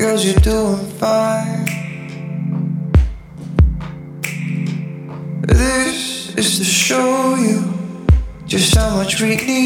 Girls, you're doing fine. This is to show you just how much we need.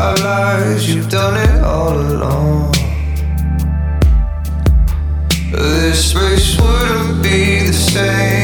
Our lives—you've done it all along. This space wouldn't be the same.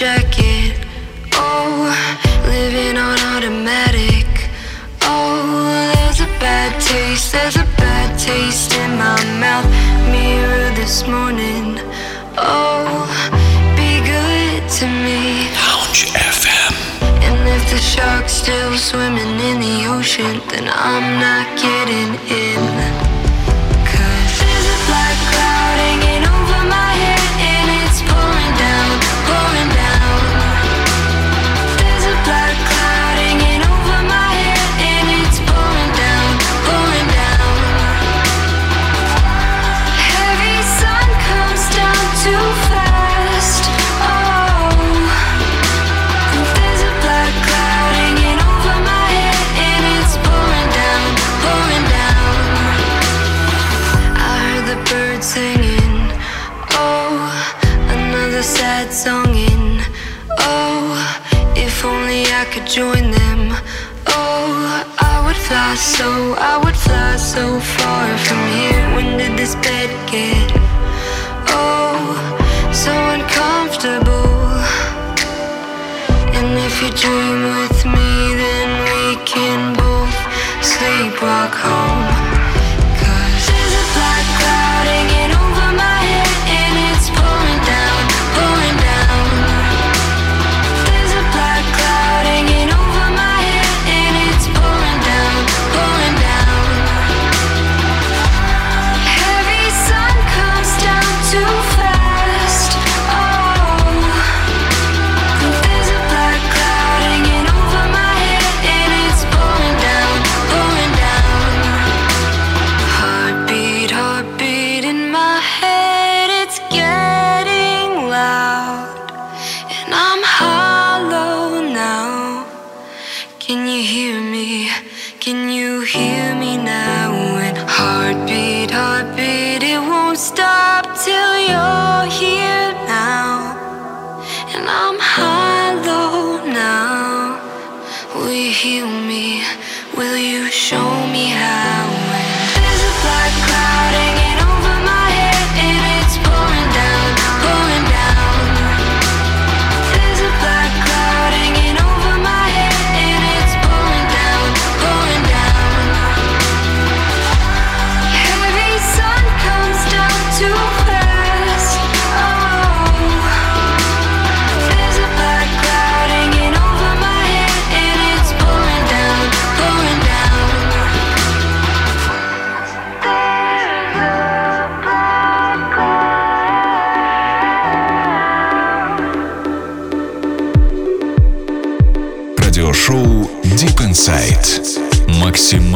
jacket. Oh, living on automatic. Oh, there's a bad taste, there's a bad taste in my mouth. Mirror this morning. Oh, be good to me. Lounge FM. And if the shark's still swimming in the ocean, then I'm not getting in. join them. Oh, I would fly so, I would fly so far from here. When did this bed get? Oh, so uncomfortable. And if you dream with me, then we can both sleepwalk home.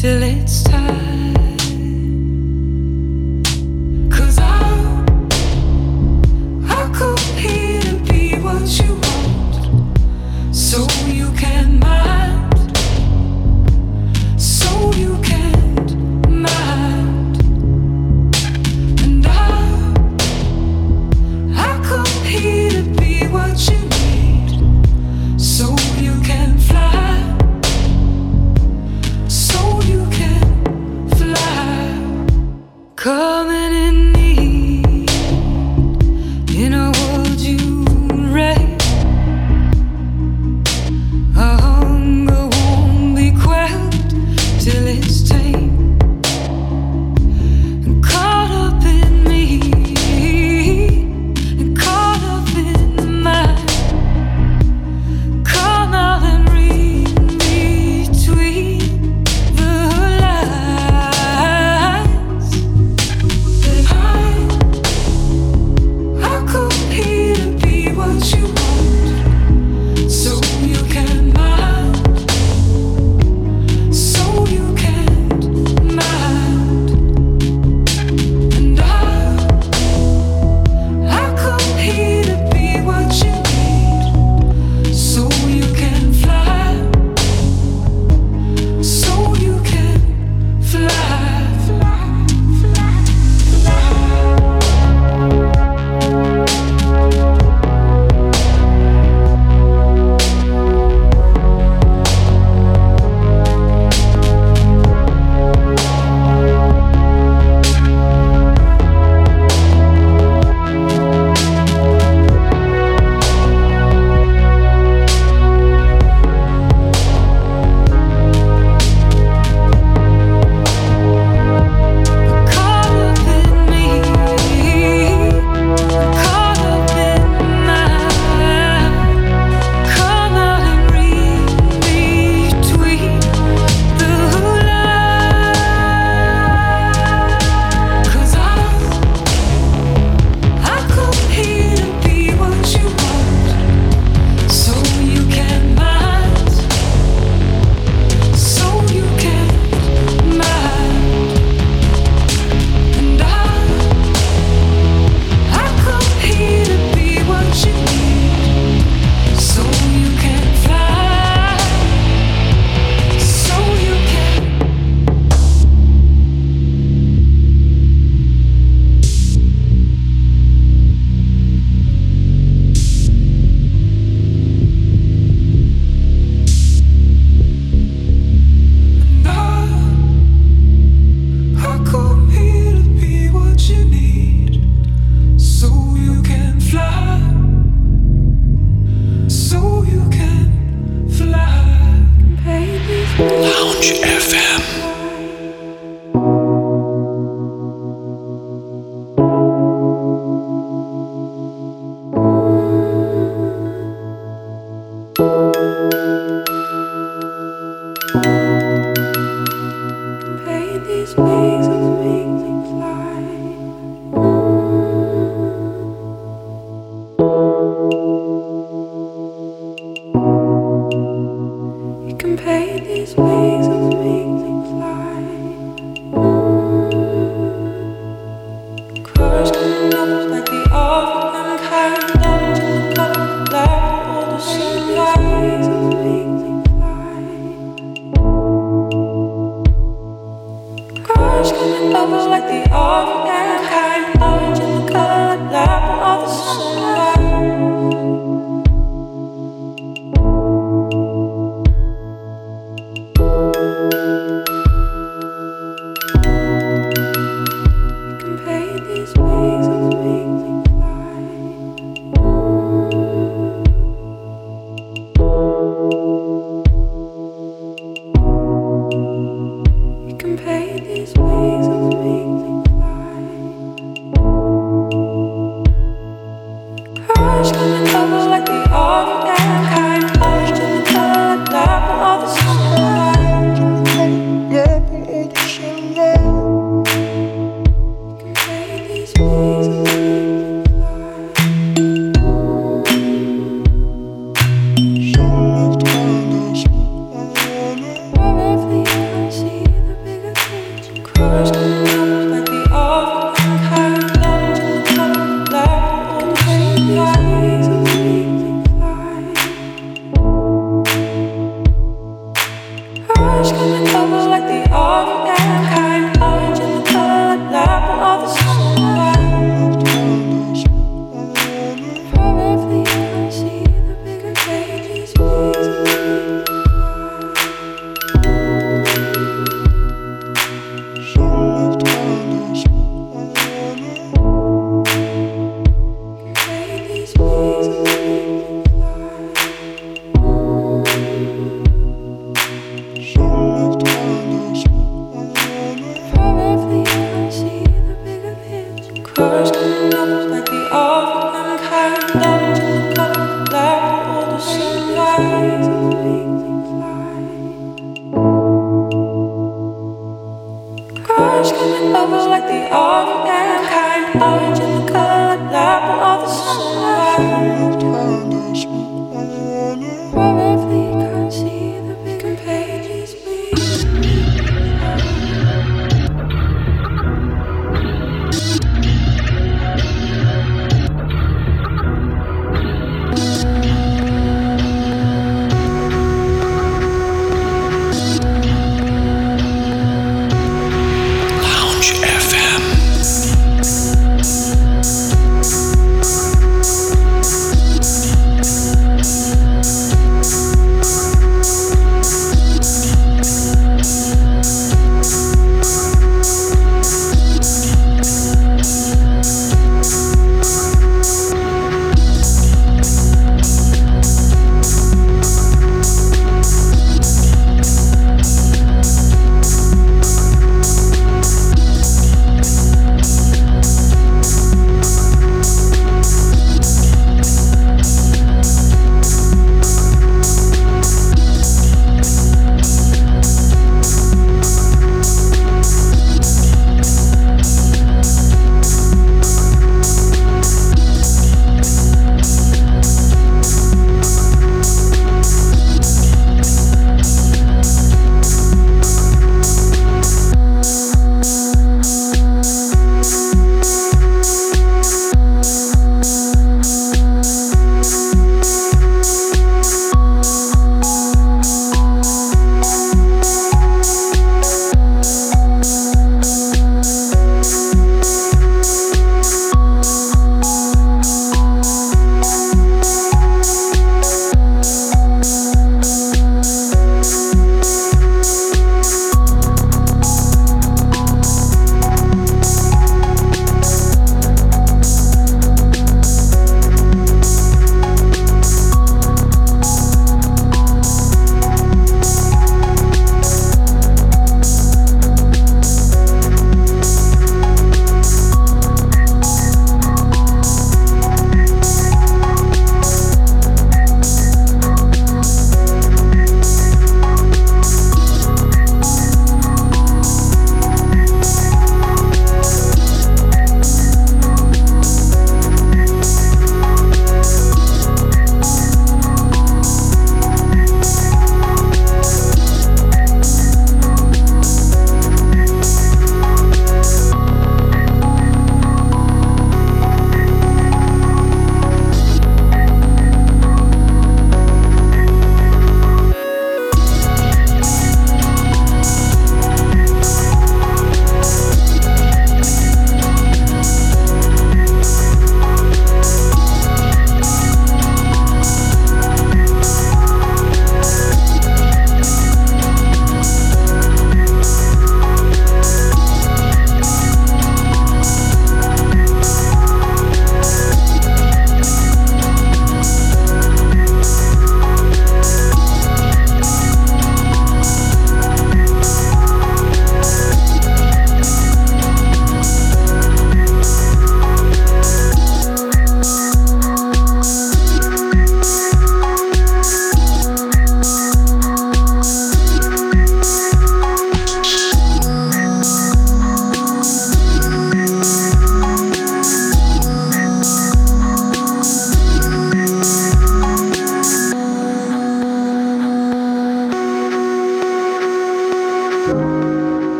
Till it's time.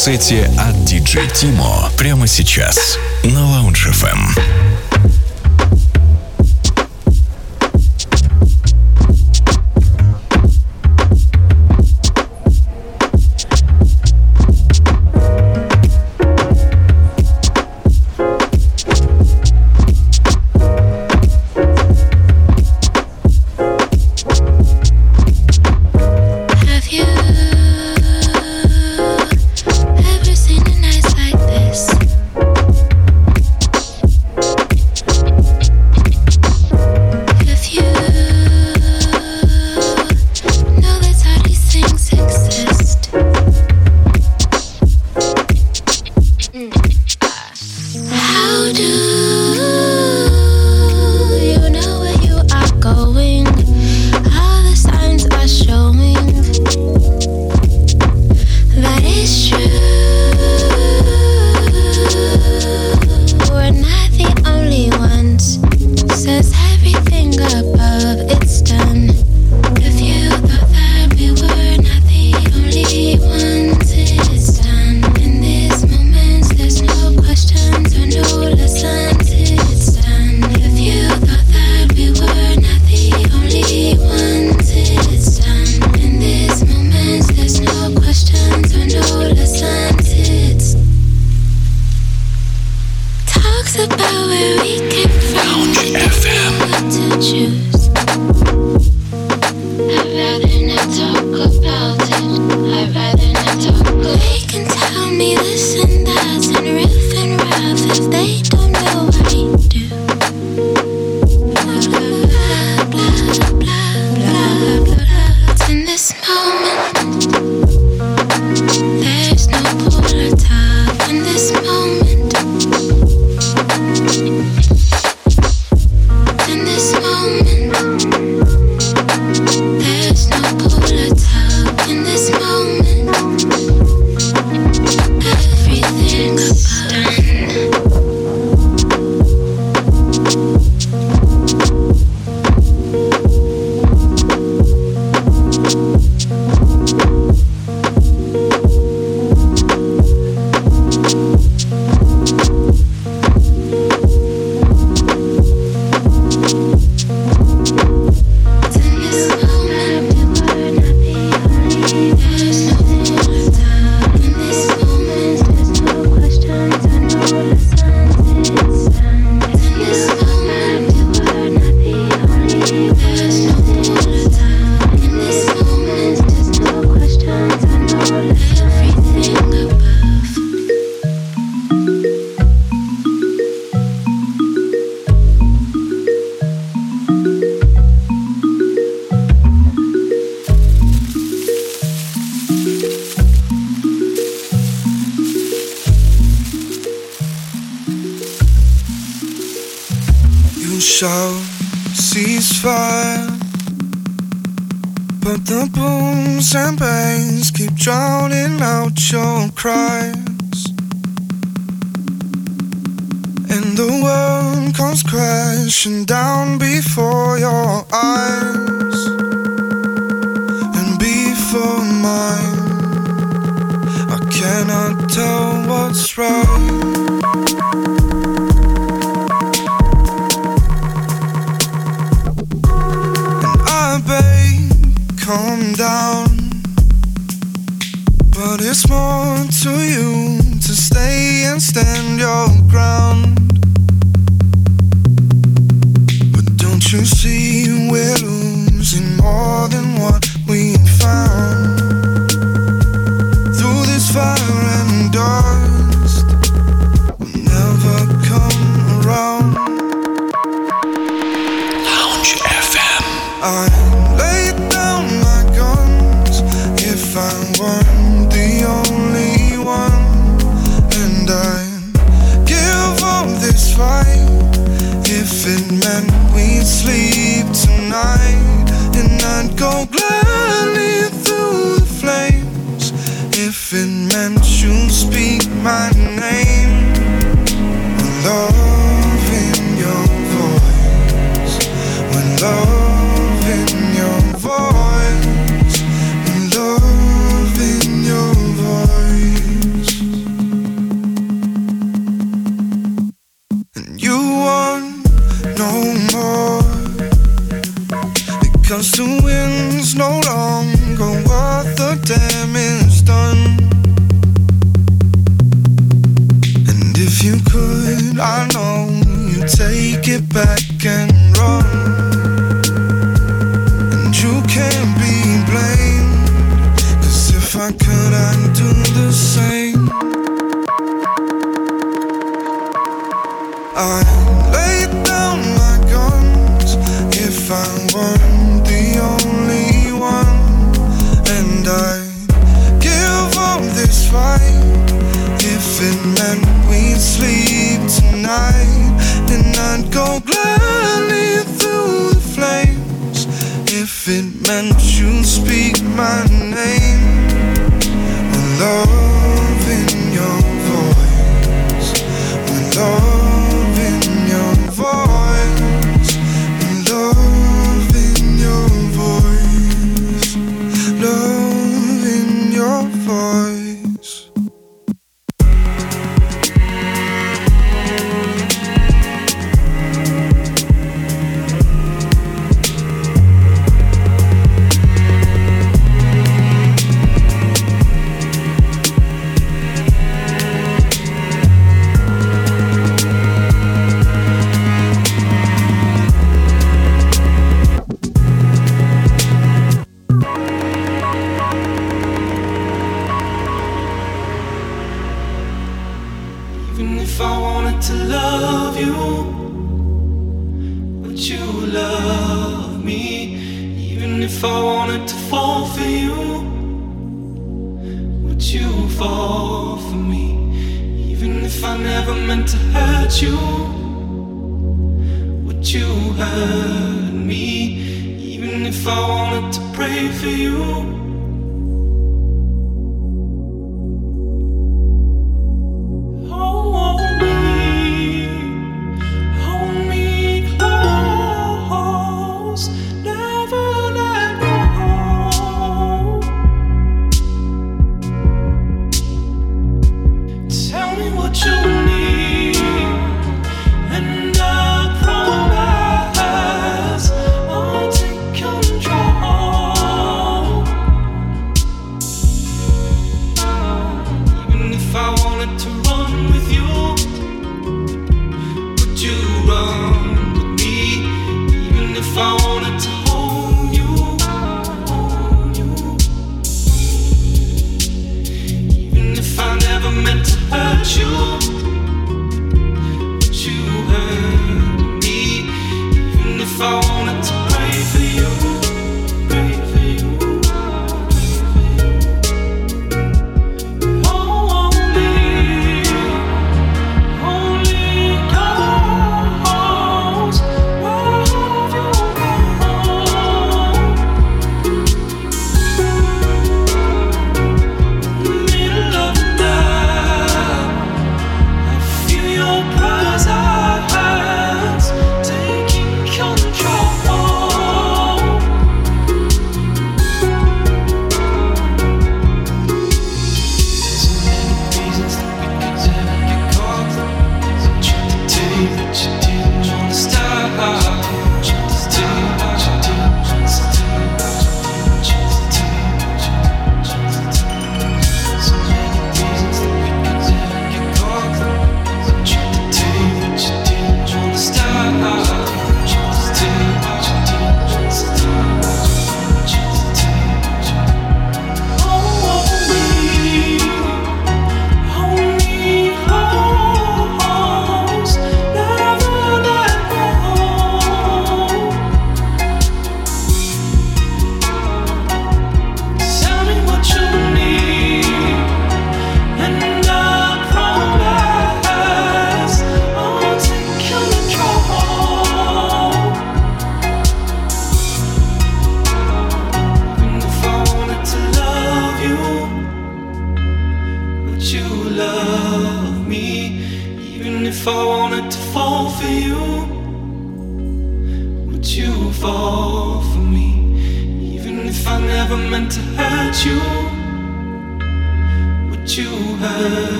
Сете от DJ Timo прямо сейчас на Lounge FM.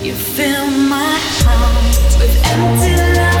You fill my heart with empty love,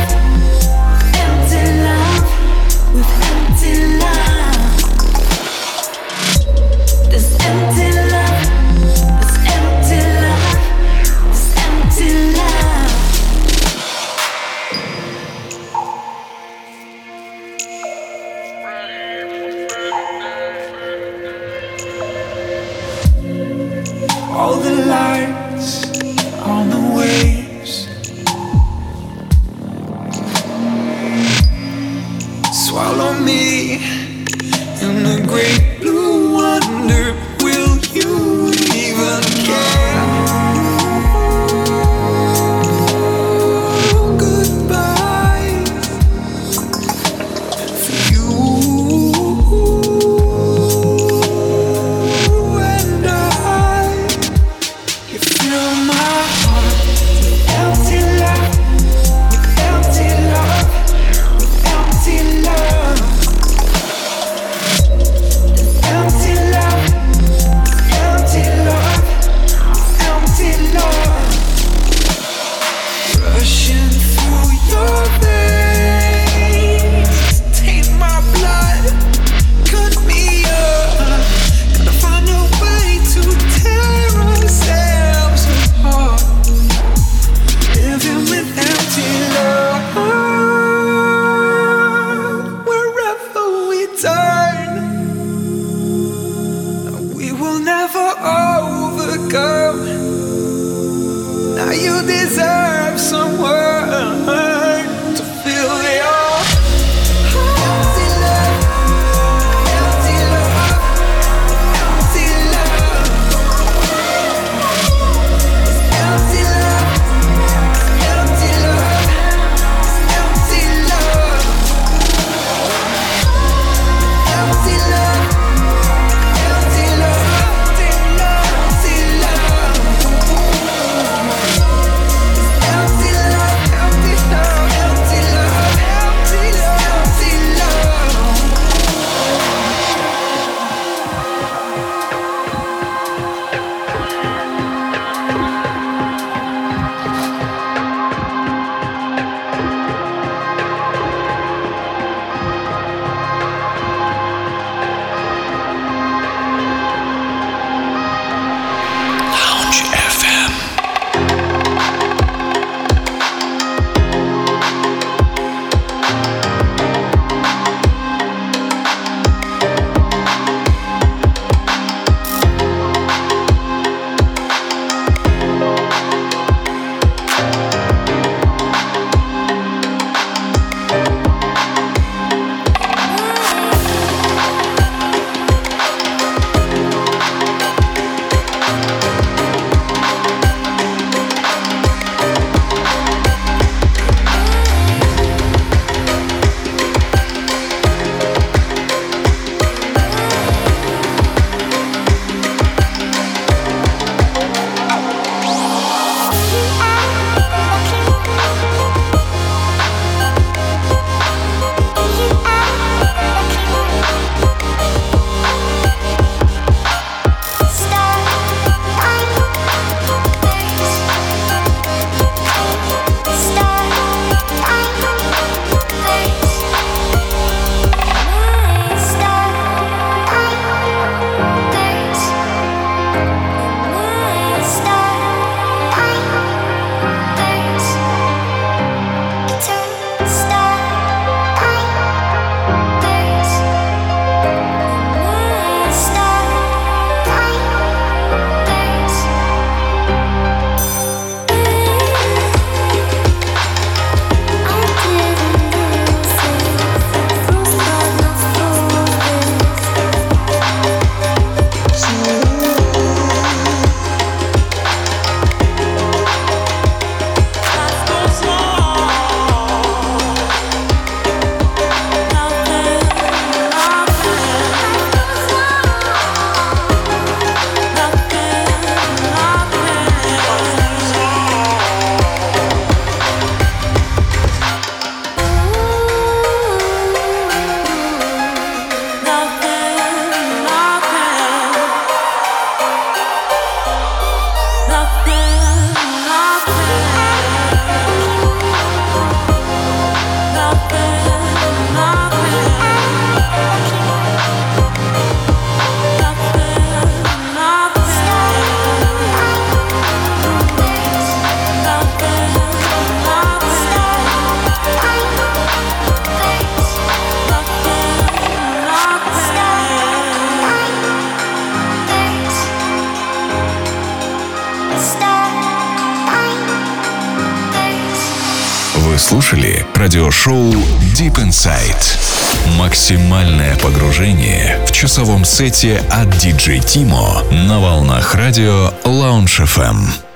сете от DJ Timo на волнах радио Lounge FM.